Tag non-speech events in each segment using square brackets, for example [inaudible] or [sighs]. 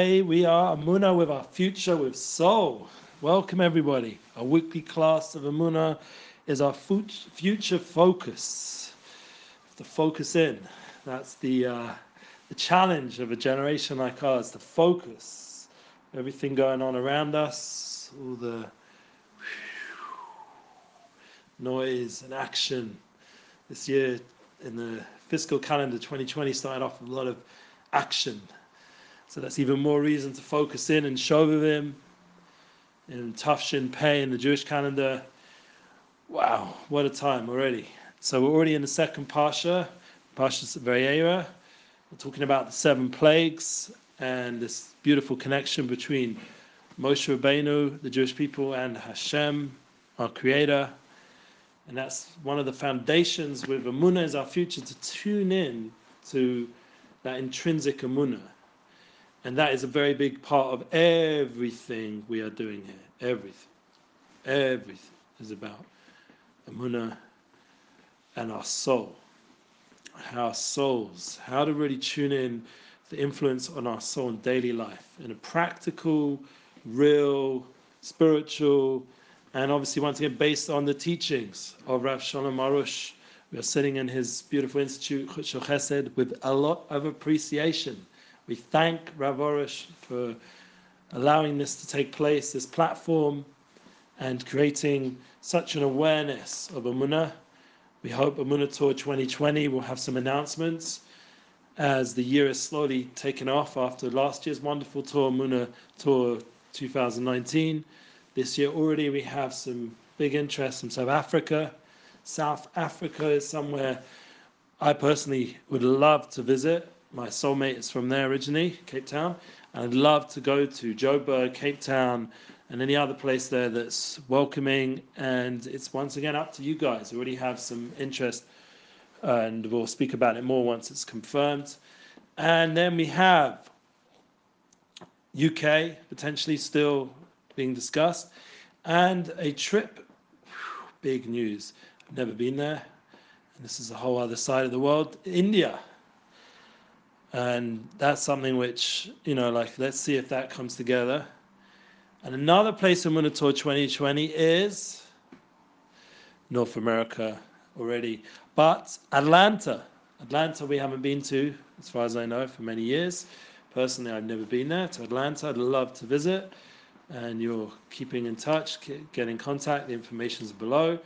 We are Amuna with our future with soul. Welcome everybody. Our weekly class of Amuna is our future focus. To focus in. That's the uh, the challenge of a generation like ours. To focus. Everything going on around us, all the [sighs] noise and action. This year in the fiscal calendar 2020 started off with a lot of action so that's even more reason to focus in and Shovavim, in Tav Shin Pei in the Jewish calendar. Wow, what a time already. So we're already in the second Pasha, Pasha Va'eira. We're talking about the seven plagues and this beautiful connection between Moshe Rabbeinu, the Jewish people, and Hashem, our Creator. And that's one of the foundations with Amunah is our future to tune in to that intrinsic Amunah and that is a very big part of everything we are doing here. Everything. Everything is about the Amunah and our soul. Our souls. How to really tune in the influence on our soul in daily life in a practical, real, spiritual, and obviously once again based on the teachings of Rav Shalom Arush. We are sitting in his beautiful institute, Chesed, with a lot of appreciation we thank Rav Arush for allowing this to take place, this platform, and creating such an awareness of Amunah. We hope Amunah Tour 2020 will have some announcements as the year is slowly taken off after last year's wonderful tour, Amunah Tour 2019. This year already we have some big interest from South Africa. South Africa is somewhere I personally would love to visit my soulmate is from there originally, Cape Town. And I'd love to go to Joburg, Cape Town, and any other place there that's welcoming. And it's once again up to you guys. We already have some interest, and we'll speak about it more once it's confirmed. And then we have UK potentially still being discussed, and a trip. Big news. I've never been there. And this is a whole other side of the world. India and that's something which you know like let's see if that comes together. And another place i'm going to tour 2020 is north america already. But atlanta atlanta we haven't been to as far as i know for many years. Personally i've never been there to atlanta. I'd love to visit. And you're keeping in touch get in contact. The information is below.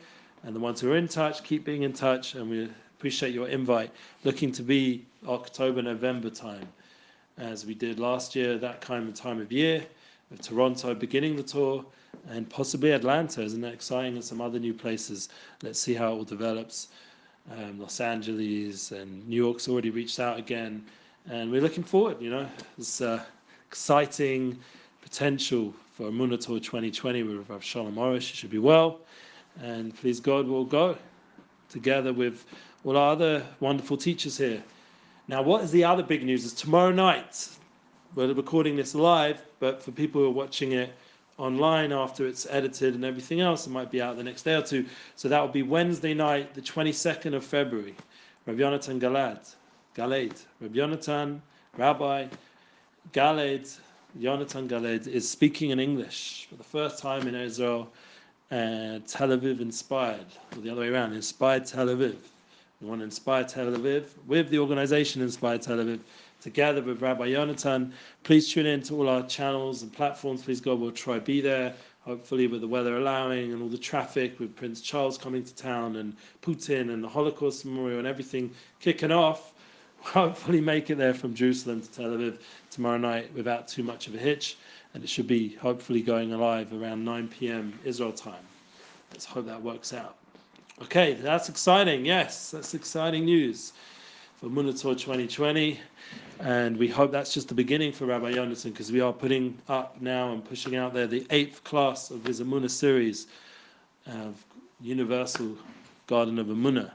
And the ones who are in touch keep being in touch and we appreciate your invite looking to be October, November time, as we did last year, that kind of time of year, with Toronto beginning the tour, and possibly Atlanta. Isn't that exciting? And some other new places. Let's see how it all develops. Um, Los Angeles and New York's already reached out again, and we're looking forward. You know, it's uh, exciting potential for Amunah Tour 2020 with Rav Shalom Arush. It should be well, and please God, we'll go together with all our other wonderful teachers here. Now, what is the other big news? Is tomorrow night. We're recording this live, but for people who are watching it online after it's edited and everything else, it might be out the next day or two. So that will be Wednesday night, the 22nd of February. Rabbi Yonatan Galad, Galad, Rabbi Yonatan, Rabbi Galed, Yonatan Galed is speaking in English for the first time in Israel, uh, Tel Aviv inspired, or the other way around, inspired Tel Aviv. We want to inspire Tel Aviv with the organization Inspire Tel Aviv, together with Rabbi Yonatan. Please tune in to all our channels and platforms. Please God, we'll try be there. Hopefully, with the weather allowing and all the traffic, with Prince Charles coming to town and Putin and the Holocaust Memorial and everything kicking off, [laughs] hopefully make it there from Jerusalem to Tel Aviv tomorrow night without too much of a hitch. And it should be hopefully going live around 9 p.m. Israel time. Let's hope that works out. Okay, that's exciting. Yes, that's exciting news for Munator 2020. And we hope that's just the beginning for Rabbi Yonatan because we are putting up now and pushing out there the eighth class of his Amunah series of Universal Garden of Amunah.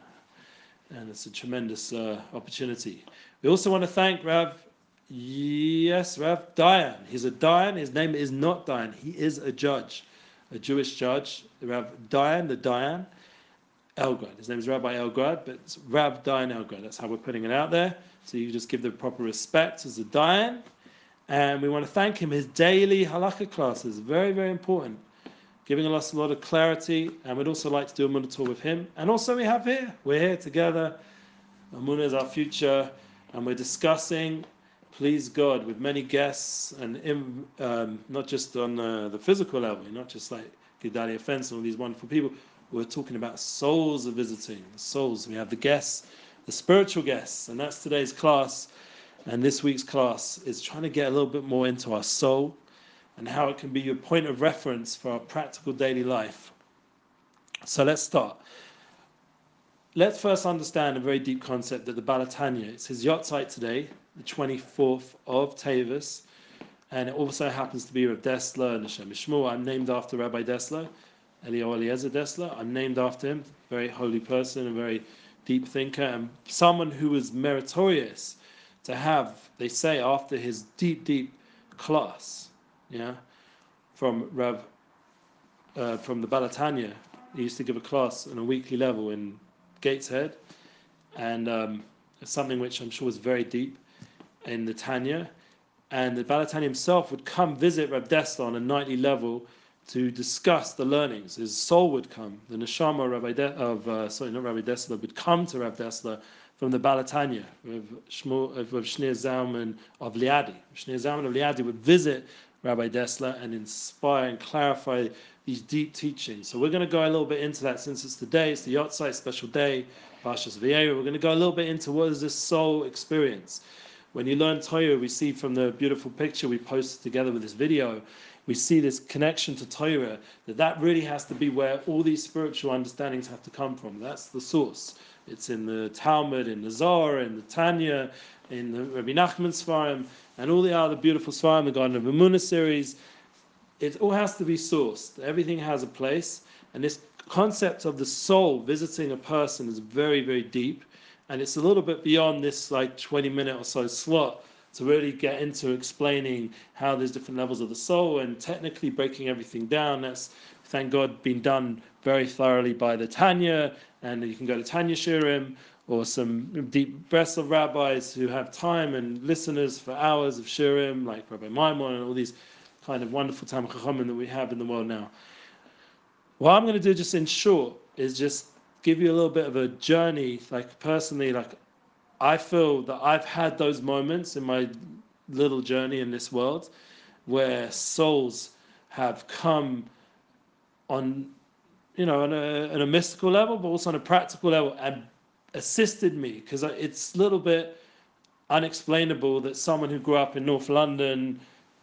And it's a tremendous uh, opportunity. We also want to thank Rav, yes, Rav Dayan. He's a Dayan. His name is not Dayan. He is a judge, a Jewish judge. Rav Dayan, the Dayan Elgrad. His name is Rabbi Elgrad, but it's Rab Dayan Elgrad. That's how we're putting it out there. So you just give the proper respect as a Dayan. And we want to thank him. His daily halakha classes, very, very important, giving us a lot of clarity. And we'd also like to do a Munah tour with him. And also, we have here, we're here together. Munah is our future. And we're discussing, please God, with many guests, and um, not just on uh, the physical level, not just like Gedalia Fence and all these wonderful people. We're talking about souls are visiting, the souls. We have the guests, the spiritual guests, and that's today's class. And this week's class is trying to get a little bit more into our soul and how it can be your point of reference for our practical daily life. So let's start. Let's first understand a very deep concept that the Baal HaTanya, it's his yahrzeit today, the 24th of Teves, and it also happens to be Rav Dessler and Hashem Shmuel. I'm named after Rabbi Dessler, Elio Eliezer Dessler. I'm named after him, very holy person, a very deep thinker, and someone who was meritorious to have, they say, after his deep, deep class, yeah, from Rav, uh, from the Baal HaTanya. He used to give a class on a weekly level in Gateshead, and um, something which I'm sure was very deep in the Tanya. And the Baal HaTanya himself would come visit Rav Dessler on a nightly level to discuss the learnings. His soul would come. The neshama Rabbi De- of uh, sorry, not Rabbi Dessler would come to Rav Dessler from the Baal HaTanya with Shmuel, of Shneur Zalman of Liadi. Shneur Zalman of Liadi would visit Rabbi Dessler and inspire and clarify these deep teachings. So we're going to go a little bit into that since it's today, it's the Yahrzeit special day, Parshas Va'eira. We're going to go a little bit into what is this soul experience. When you learn Torah, we see from the beautiful picture we posted together with this video, we see this connection to Torah, that that really has to be where all these spiritual understandings have to come from. That's the source. It's in the Talmud, in the Zohar, in the Tanya, in the Rabbi Nachman Sfarim, and all the other beautiful Sfarim, the Garden of Emunah series. It all has to be sourced. Everything has a place. And this concept of the soul visiting a person is very, very deep. And it's a little bit beyond this like 20 minute or so slot to really get into explaining how there's different levels of the soul and technically breaking everything down. That's, thank God, been done very thoroughly by the Tanya and you can go to Tanya Shiurim or some deep breaths of rabbis who have time and listeners for hours of Shiurim, like Rabbi Maimon and all these kind of wonderful Tam Chachamim that we have in the world now. What I'm going to do just in short is just give you a little bit of a journey, like personally, like I feel that I've had those moments in my little journey in this world where souls have come on you know, on a, on a mystical level, but also on a practical level, and assisted me because it's a little bit unexplainable that someone who grew up in North London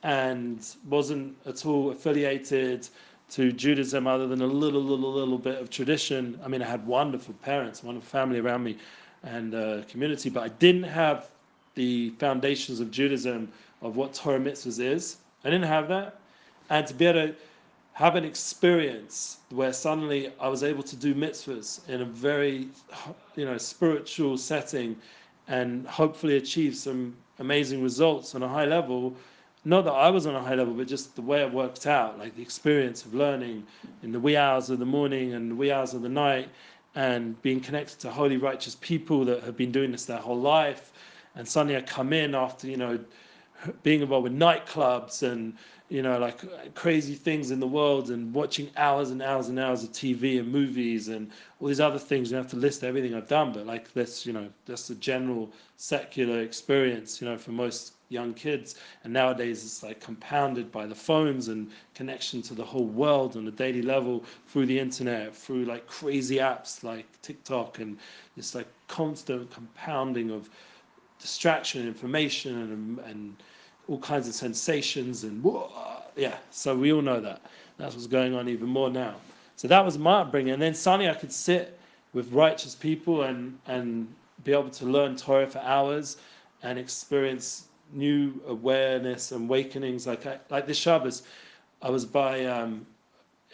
and wasn't at all affiliated to Judaism other than a little, little, little bit of tradition. I mean, I had wonderful parents, wonderful family around me and uh, community, but I didn't have the foundations of Judaism of what Torah mitzvahs is. I didn't have that. And to be able to have an experience where suddenly I was able to do mitzvahs in a very, you know, spiritual setting, and hopefully achieve some amazing results on a high level. Not that I was on a high level, but just the way it worked out, like the experience of learning in the wee hours of the morning and the wee hours of the night, and being connected to holy, righteous people that have been doing this their whole life. And suddenly I come in after, you know, being involved with nightclubs and you know, like crazy things in the world and watching hours and hours and hours of TV and movies and all these other things. You have to list everything I've done, but like this, you know, that's the general secular experience, you know, for most young kids. And nowadays it's like compounded by the phones and connection to the whole world on a daily level through the internet, through like crazy apps like TikTok and this like constant compounding of distraction and information and, um, and all kinds of sensations and yeah. So we all know that. That's what's going on even more now. So that was my upbringing. And then suddenly I could sit with righteous people and and be able to learn Torah for hours and experience new awareness and awakenings. Like I, like this Shabbos, I was by um,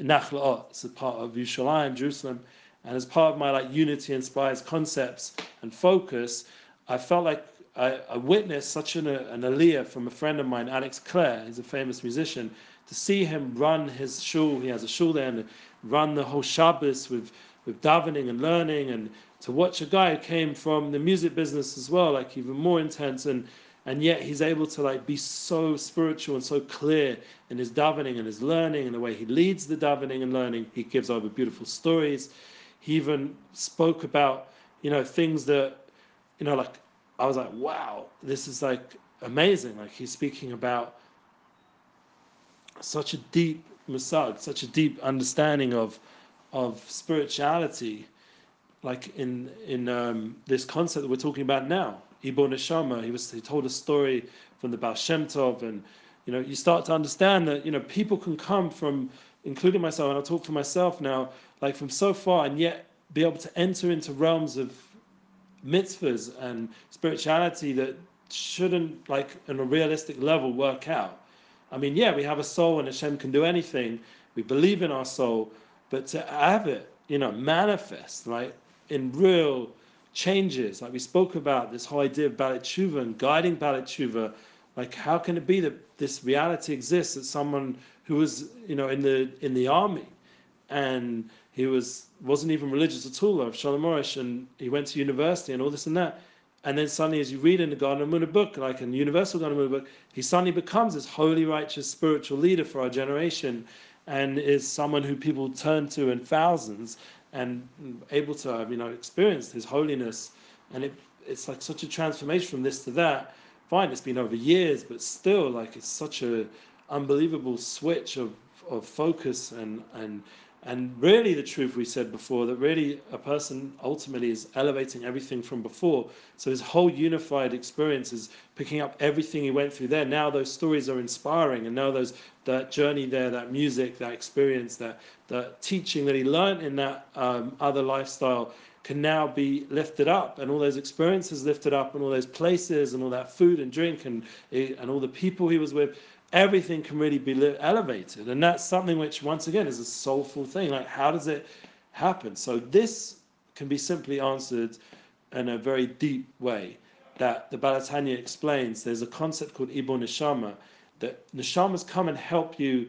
Nachlaot, it's a part of Yerushalayim, Jerusalem, and as part of my like unity inspires concepts and focus, I felt like I, I witnessed such an, an aliyah from a friend of mine, Alex Clare, he's a famous musician, to see him run his shul, he has a shul there, and run the whole Shabbos with, with davening and learning, and to watch a guy who came from the music business as well, like even more intense, and and yet he's able to like be so spiritual and so clear in his davening and his learning and the way he leads the davening and learning. He gives over beautiful stories. He even spoke about you know things that you know like I was like, wow, this is like amazing. Like he's speaking about such a deep musag, such a deep understanding of of spirituality, like in in um, this concept that we're talking about now. Ibbur Neshama, he was he told a story from the Baal Shem Tov, and you know you start to understand that you know people can come from, including myself, and I'll talk for myself now, like from so far, and yet be able to enter into realms of mitzvahs and spirituality that shouldn't, like, on a realistic level, work out. I mean, yeah, we have a soul and Hashem can do anything. We believe in our soul, but to have it, you know, manifest, right, in real changes, like we spoke about this whole idea of Baalei Teshuva and guiding Baalei Teshuva, like how can it be that this reality exists that someone who was, you know, in the in the army and he was wasn't even religious at all, of Shalom Arush, and he went to university and all this and that. And then suddenly, as you read in the Garden of Emunah book, like in Universal Garden of Emunah book, he suddenly becomes this holy, righteous, spiritual leader for our generation, and is someone who people turn to in thousands, and able to, you know, experience his holiness. And it, it's like such a transformation from this to that. Fine, it's been over years, but still, like it's such a unbelievable switch of of focus and and and really, the truth we said before that really a person ultimately is elevating everything from before. So his whole unified experience is picking up everything he went through there. Now those stories are inspiring, and now those that journey there, that music, that experience, that that teaching that he learned in that um, other lifestyle can now be lifted up, and all those experiences lifted up, and all those places, and all that food and drink, and and all the people he was with everything can really be elevated. And that's something which, once again, is a soulful thing. Like, how does it happen? So, this can be simply answered in a very deep way that the Baal HaTanya explains. There's a concept called Ibbur Neshama, that Neshamas come and help you.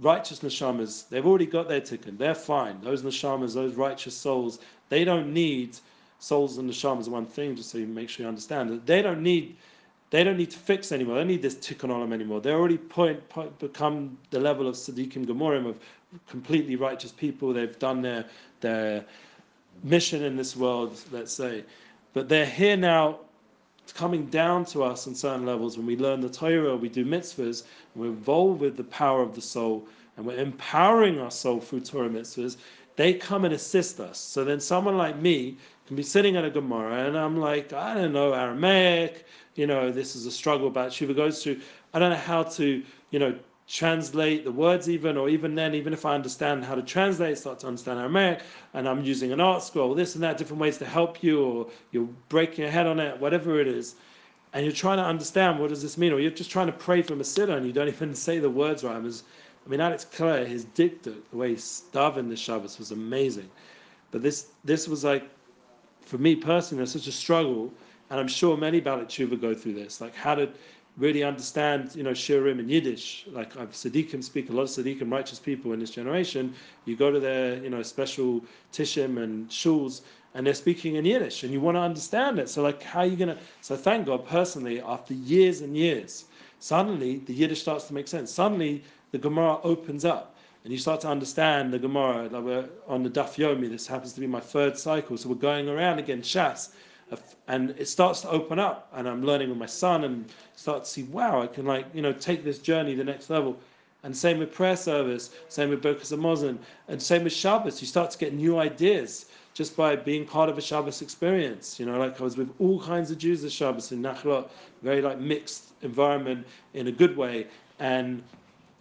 Righteous Neshamas, they've already got their tikkun. They're fine. Those Neshamas, those righteous souls, they don't need souls and Neshamas, one thing, just so you make sure you understand that they don't need they don't need to fix anymore. They don't need this tikkun olam anymore. They already point, point, become the level of tzaddikim gemurim of completely righteous people. They've done their their mission in this world, let's say, but they're here now, coming down to us on certain levels. When we learn the Torah, we do mitzvahs, and we're involved with the power of the soul, and we're empowering our soul through Torah mitzvahs. They come and assist us. So then, someone like me can be sitting at a Gemara, and I'm like, I don't know Aramaic you know, this is a struggle But Shiva goes through. I don't know how to, you know, translate the words even, or even then, even if I understand how to translate, start to understand Aramaic, and I'm using an ArtScroll, this and that, different ways to help you, or you're breaking your head on it, whatever it is, and you're trying to understand what does this mean, or you're just trying to pray from a siddur and you don't even [laughs] say the words right. I, mean, Alex Clare, his dicta, the way he davened the Shabbos was amazing. But this, this was like, for me personally, was such a struggle and I'm sure many Baalei Teshuva go through this, like how to really understand, you know, Shiurim in Yiddish. Like I've Tzaddikim speak, a lot of Tzaddikim, righteous people in this generation. You go to their, you know, special Tishim and shuls, and they're speaking in Yiddish, and you want to understand it. So like, how are you gonna? So thank God, personally, after years and years, suddenly the Yiddish starts to make sense. Suddenly the Gemara opens up. And you start to understand the Gemara. Like we're on the Daf Yomi. This happens to be my third cycle, so we're going around again. Shas, and it starts to open up and i'm learning with my son and start to see wow i can like you know take this journey the next level and same with prayer service same with Birkas Hamazon, and same with Shabbos you start to get new ideas just by being part of a Shabbos experience you know like i was with all kinds of jews at Shabbos in Nachlaot very like mixed environment in a good way and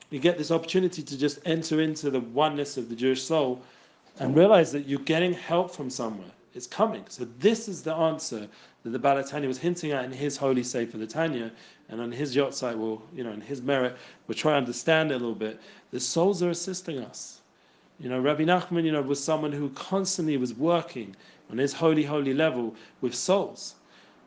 you get this opportunity to just enter into the oneness of the Jewish soul and realize that you're getting help from somewhere it's coming. So this is the answer that the Baal HaTanya was hinting at in his holy Sefer, the Tanya, and on his yahrzeit, will you know, in his merit, we'll try to understand it a little bit. The souls are assisting us. You know, Rabbi Nachman, you know, was someone who constantly was working on his holy, holy level with souls.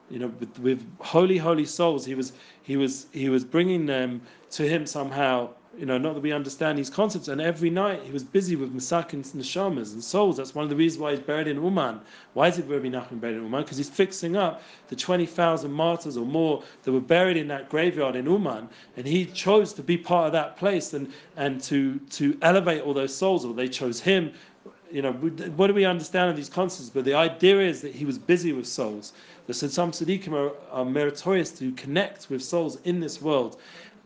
You know, with, with holy, holy souls, he was, he was, he was bringing them to him somehow. You know, not that we understand these concepts. And every night he was busy with Masakins and Neshamas and souls. That's one of the reasons why he's buried in Uman. Why is it Rabbi Nachman buried in Uman? Because he's fixing up the 20,000 martyrs or more that were buried in that graveyard in Uman. And he chose to be part of that place and, and to, to elevate all those souls, or they chose him. You know, what do we understand of these concepts? But the idea is that he was busy with souls. That some tzaddikim are, are meritorious to connect with souls in this world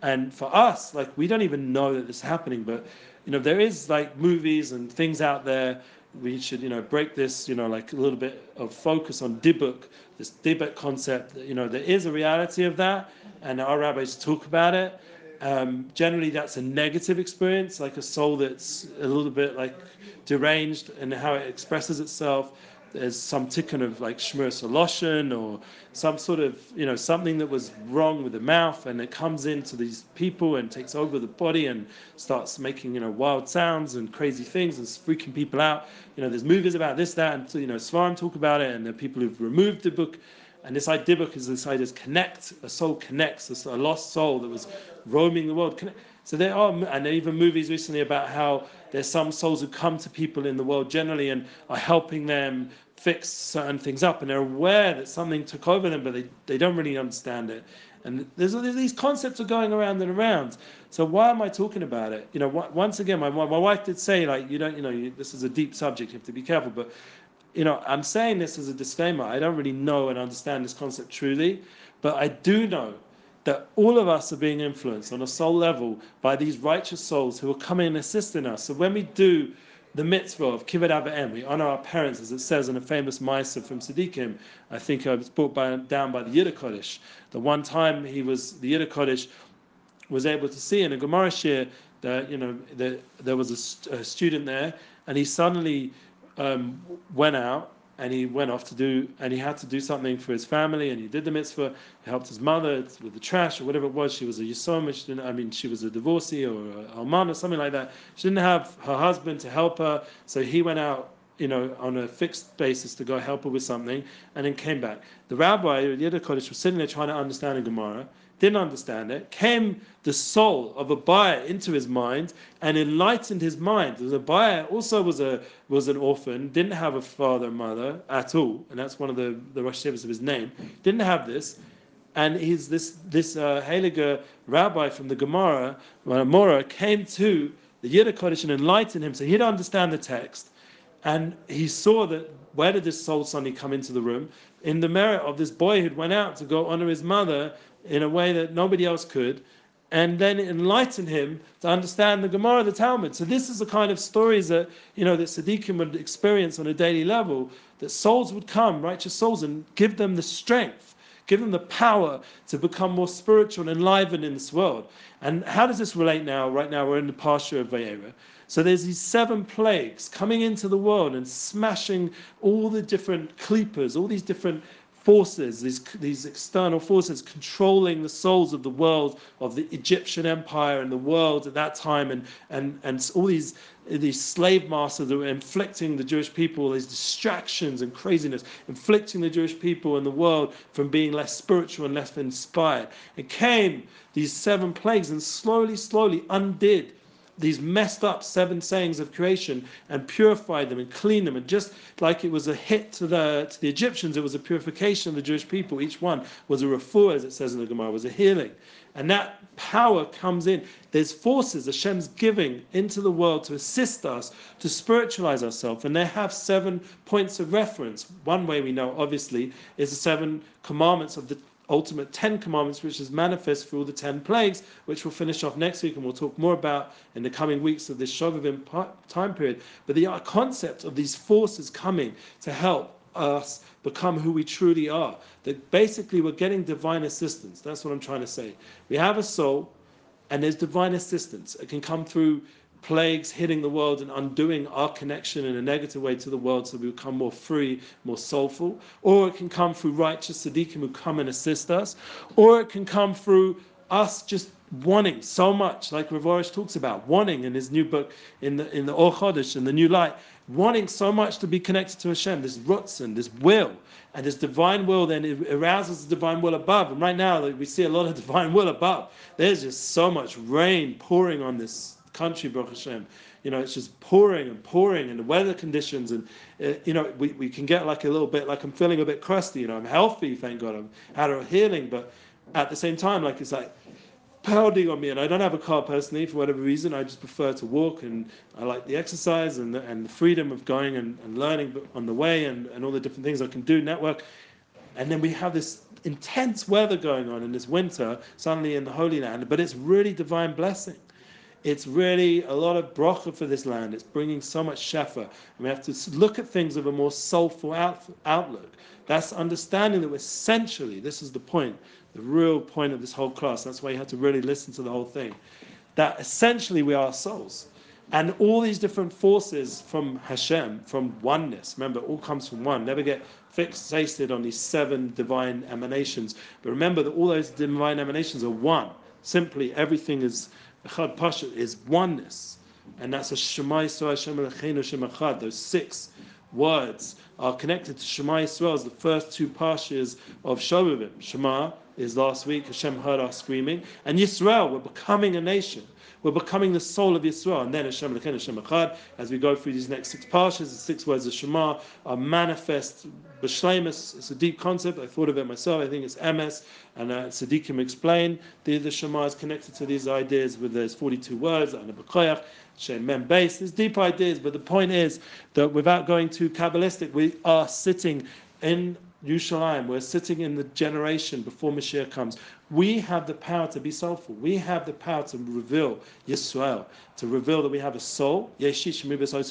and for us, like we don't even know that this is happening, but you know, there is like movies and things out there. We should, you know, break this, you know, like a little bit of focus on dibuk, this dibuk concept. You know, there is a reality of that, and our rabbis talk about it. Um, generally, that's a negative experience, like a soul that's a little bit like deranged and how it expresses itself there's some tikkun of like shmur solution or some sort of you know something that was wrong with the mouth and it comes into these people and takes over the body and starts making you know wild sounds and crazy things and freaking people out. You know there's movies about this that and you know Svarim talk about it and the people who've removed the book. And this idea book is this idea is connect a soul connects a lost soul that was roaming the world. So there are and even movies recently about how there's some souls who come to people in the world generally and are helping them fix certain things up and they're aware that something took over them, but they, they don't really understand it. And there's, these concepts are going around and around. So why am I talking about it? You know, once again, my, my wife did say, like, you don't, you know, you, this is a deep subject, you have to be careful. But, you know, I'm saying this as a disclaimer. I don't really know and understand this concept truly, but I do know that all of us are being influenced on a soul level by these righteous souls who are coming and assisting us. So when we do the mitzvah of kibbud avim. We honor our parents, as it says in a famous Maisa from Tzaddikim. I think it was brought by, down by the Yiddish. The one time he was, the Yiddish was able to see in a Gemara shiur that, you know, that there was a, a student there and he suddenly um, went out and he went off to do, and he had to do something for his family, and he did the mitzvah. He helped his mother with the trash or whatever it was. She was a yisoma. I mean, she was a divorcee or a alman or something like that. She didn't have her husband to help her, so he went out, you know, on a fixed basis to go help her with something, and then came back. The rabbi, the other Kodesh, was sitting there trying to understand a Gemara didn't understand it, came the soul of Abaye into his mind and enlightened his mind. The Abaye also was a was an orphan, didn't have a father and mother at all, and that's one of the, the Rosh of his name. Didn't have this. And he's this this uh, Heilige rabbi from the Gemara, Mora, came to the Yiddish Kodesh and enlightened him, so he'd understand the text. And he saw that where did this soul suddenly come into the room? In the merit of this boy who went out to go honor his mother in a way that nobody else could, and then enlighten him to understand the Gemara, the Talmud. So this is the kind of stories that you know that Tzaddikim would experience on a daily level. That souls would come, righteous souls, and give them the strength, give them the power to become more spiritual and enlivened in this world. And how does this relate now? Right now, we're in the parsha of Va'eira. So there's these seven plagues coming into the world and smashing all the different clippers, all these different forces, these, these external forces controlling the souls of the world, of the Egyptian empire and the world at that time, and, and, and all these, these slave masters that were inflicting the Jewish people these distractions and craziness, inflicting the Jewish people and the world from being less spiritual and less inspired. It came, these seven plagues, and slowly, slowly undid these messed up seven sayings of creation and purify them and clean them. And just like it was a hit to the, to the Egyptians, it was a purification of the Jewish people. Each one was a refuah, as it says in the Gemara, was a healing. And that power comes in. There's forces Hashem's giving into the world to assist us to spiritualize ourselves. And they have seven points of reference. One way we know, obviously, is the seven commandments of the ultimate Ten Commandments, which is manifest through the ten plagues, which we'll finish off next week and we'll talk more about in the coming weeks of this Shovavim time period. But the uh, concept of these forces coming to help us become who we truly are, that basically we're getting divine assistance. That's what I'm trying to say. We have a soul, and there's divine assistance. It can come through plagues hitting the world and undoing our connection in a negative way to the world so we become more free, more soulful. Or it can come through righteous tzaddikim who come and assist us. Or it can come through us just wanting so much, like Rav talks about, wanting in his new book, in the in the Or Chodesh, in the New Light, wanting so much to be connected to Hashem, this rutzin, this will, and this divine will then arouses the divine will above. And right now, like, we see a lot of [laughs] divine will above. There's just so much rain pouring on this country, Baruch Hashem. You know, it's just pouring and pouring, and the weather conditions, and uh, you know, we, we can get like a little bit, like I'm feeling a bit crusty. You know, I'm healthy, thank God, I'm out a healing, but at the same time, like it's like pounding on me, and I don't have a car personally for whatever reason. I just prefer to walk, and I like the exercise and the, and the freedom of going and, and learning on the way, and, and all the different things I can do, network. And then we have this intense weather going on in this winter, suddenly in the Holy Land, but it's really divine blessing. It's really a lot of bracha for this land. It's bringing so much shefa. We have to look at things with a more soulful out, outlook. That's understanding that we're essentially, this is the point, the real point of this whole class. That's why you have to really listen to the whole thing. That essentially we are souls. And all these different forces from Hashem, from oneness, remember, all comes from one. Never get fixated on these seven divine emanations. But remember that all those divine emanations are one. Simply, everything is, Echad Pasha, is oneness. And that's a Shema Yisrael Hashem Elokeinu Shem Echad, those six words are connected to Shema Yisrael as the first two parshas of Shovavim. Shema is last week, Hashem heard our screaming, and Yisrael, we're becoming a nation. We're becoming the soul of Yisrael. And then Hashem Lechen, Hashem Echad, as we go through these next six parshas, the six words of Shema are manifest B'Shleimus. It's a deep concept. I thought of it myself. I think it's MS. And uh, Tzaddikim explain the, the Shema is connected to these ideas with those 42 words, and the B'Koyach, Shem Mem base. There's deep ideas, but the point is that without going too Kabbalistic, we are sitting in Yerushalayim, we're sitting in the generation before Mashiach comes. We have the power to be soulful. We have the power to reveal Yisrael, to reveal that we have a soul. Yeshish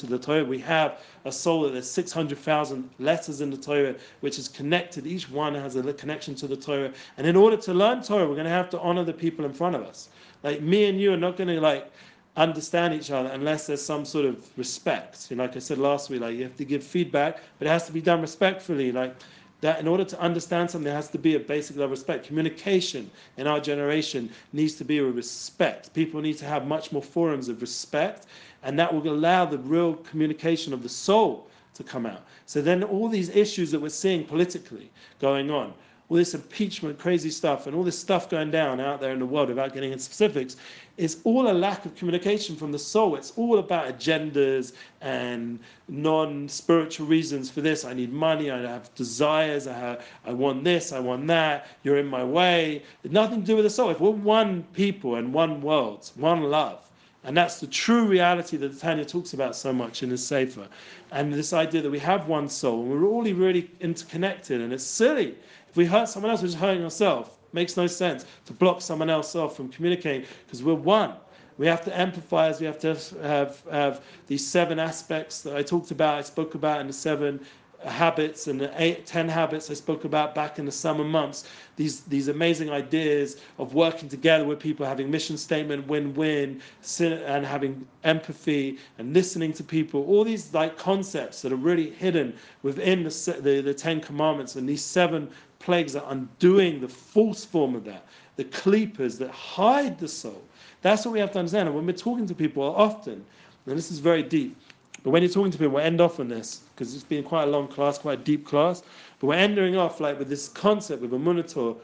the Torah. We have a soul that there's 600,000 letters in the Torah, which is connected. Each one has a connection to the Torah. And in order to learn Torah, we're going to have to honor the people in front of us. Like me and you are not going to like understand each other unless there's some sort of respect. You know, like I said last week, like you have to give feedback, but it has to be done respectfully. Like that in order to understand something, there has to be a basic level of respect. Communication in our generation needs to be with respect. People need to have much more forums of respect, and that will allow the real communication of the soul to come out. So then all these issues that we're seeing politically going on, all this impeachment, crazy stuff, and all this stuff going down out there in the world without getting into specifics, is all a lack of communication from the soul. It's all about agendas and non-spiritual reasons for this. I need money. I have desires. I have. I want this. I want that. You're in my way. Nothing to do with the soul. If we're one people and one world, one love. And that's the true reality that Tanya talks about so much in his Sefer. And this idea that we have one soul and we're all really interconnected. And it's silly if we hurt someone else, we're just hurting ourselves. Makes no sense to block someone else off from communicating because we're one. We have to empathize. We have to have, have these seven aspects that I talked about, I spoke about in the seven habits and the eight, ten habits I spoke about back in the summer months. These, these amazing ideas of working together with people, having mission statement, win-win, and having empathy and listening to people. All these like concepts that are really hidden within the, the, the 10 commandments and these seven plagues are undoing the false form of that, the clippers that hide the soul. That's what we have to understand. And when we're talking to people often, and this is very deep, but when you're talking to people, we'll end off on this because it's been quite a long class, quite a deep class. But we're ending off like with this concept with a monitor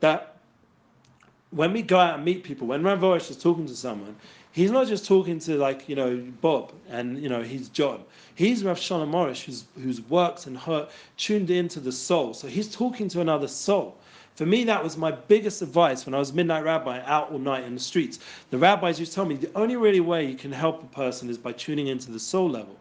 that when we go out and meet people, when Rav is talking to someone, he's not just talking to like you know Bob and you know he's John. He's Rav Shalom Arush, who's who's worked and hurt, tuned into the soul. So he's talking to another soul. For me, that was my biggest advice when I was midnight rabbi out all night in the streets. The rabbis used to tell me the only really way you can help a person is by tuning into the soul level.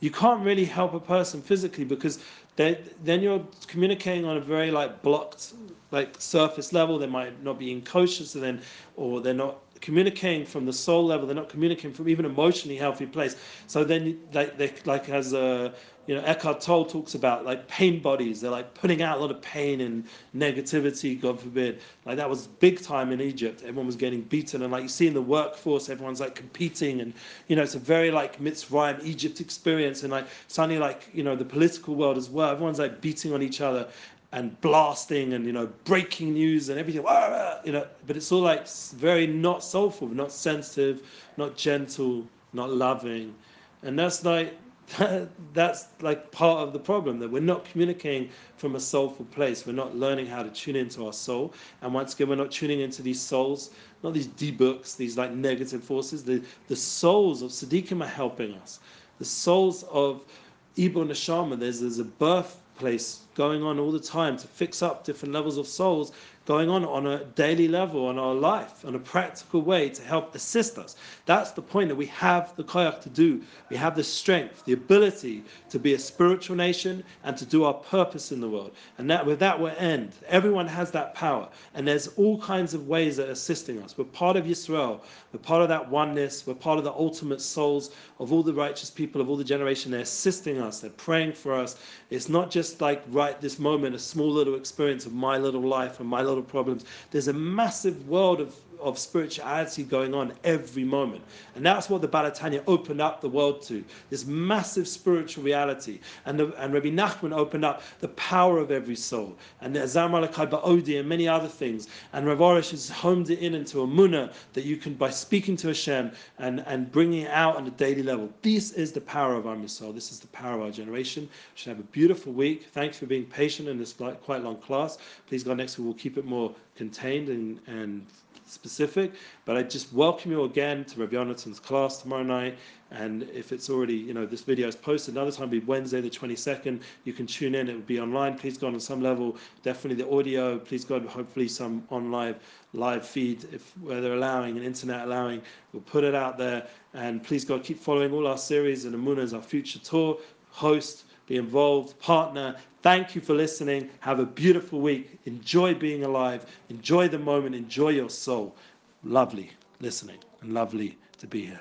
You can't really help a person physically because then you're communicating on a very like blocked like surface level. They might not be in kosher, so then or they're not communicating from the soul level. They're not communicating from even emotionally healthy place. So then, like, they, like as a you know, Eckhart Tolle talks about like pain bodies. They're like putting out a lot of pain and negativity, God forbid. Like that was big time in Egypt. Everyone was getting beaten, and like you see in the workforce, everyone's like competing, and you know, it's a very like Mitzrayim Egypt experience, and like suddenly like you know the political world as well. Everyone's like beating on each other, and blasting and you know breaking news and everything you know but it's all like very not soulful not sensitive not gentle not loving. And that's like [laughs] that's like part of the problem that we're not communicating from a soulful place. We're not learning how to tune into our soul. And once again we're not tuning into these souls not these debooks these like negative forces. The the souls of Tzaddikim are helping us. The souls of Ibbur Neshama there's there's a birth place going on all the time to fix up different levels of souls going on on a daily level on our life on a practical way to help assist us. That's the point that we have the koyach to do. We have the strength the ability to be a spiritual nation and to do our purpose in the world. And that with that we'll end. Everyone has that power. And there's all kinds of ways that are assisting us. We're part of Yisrael. We're part of that oneness. We're part of the ultimate souls of all the righteous people of all the generation. They're assisting us. They're praying for us. It's not just like right this moment a small little experience of my little life and my little problems. There's a massive world of of spirituality going on every moment. And that's what the Baal HaTanya opened up the world to this massive spiritual reality. And, the, and Rabbi Nachman opened up the power of every soul. And the Azam Alakai Ba'odi and many other things. And Rav Arush has homed it in into a munah that you can, by speaking to Hashem and, and bringing it out on a daily level. This is the power of our Yisrael. This is the power of our generation. We should have a beautiful week. Thanks for being patient in this quite long class. Please God, next week we'll keep it more contained and, and specific, but I just welcome you again to Rabbi Yonatan's class tomorrow night. And if it's already, you know, this video is posted, another time be Wednesday the 22nd. You can tune in, it will be online. Please go on some level, definitely the audio. Please God, hopefully some on live, live feed, if where they're allowing and internet allowing, we'll put it out there. And please God, keep following all our series and Amuna is our future tour host be involved, partner. Thank you for listening. Have a beautiful week. Enjoy being alive. Enjoy the moment. Enjoy your soul. Lovely listening and lovely to be here.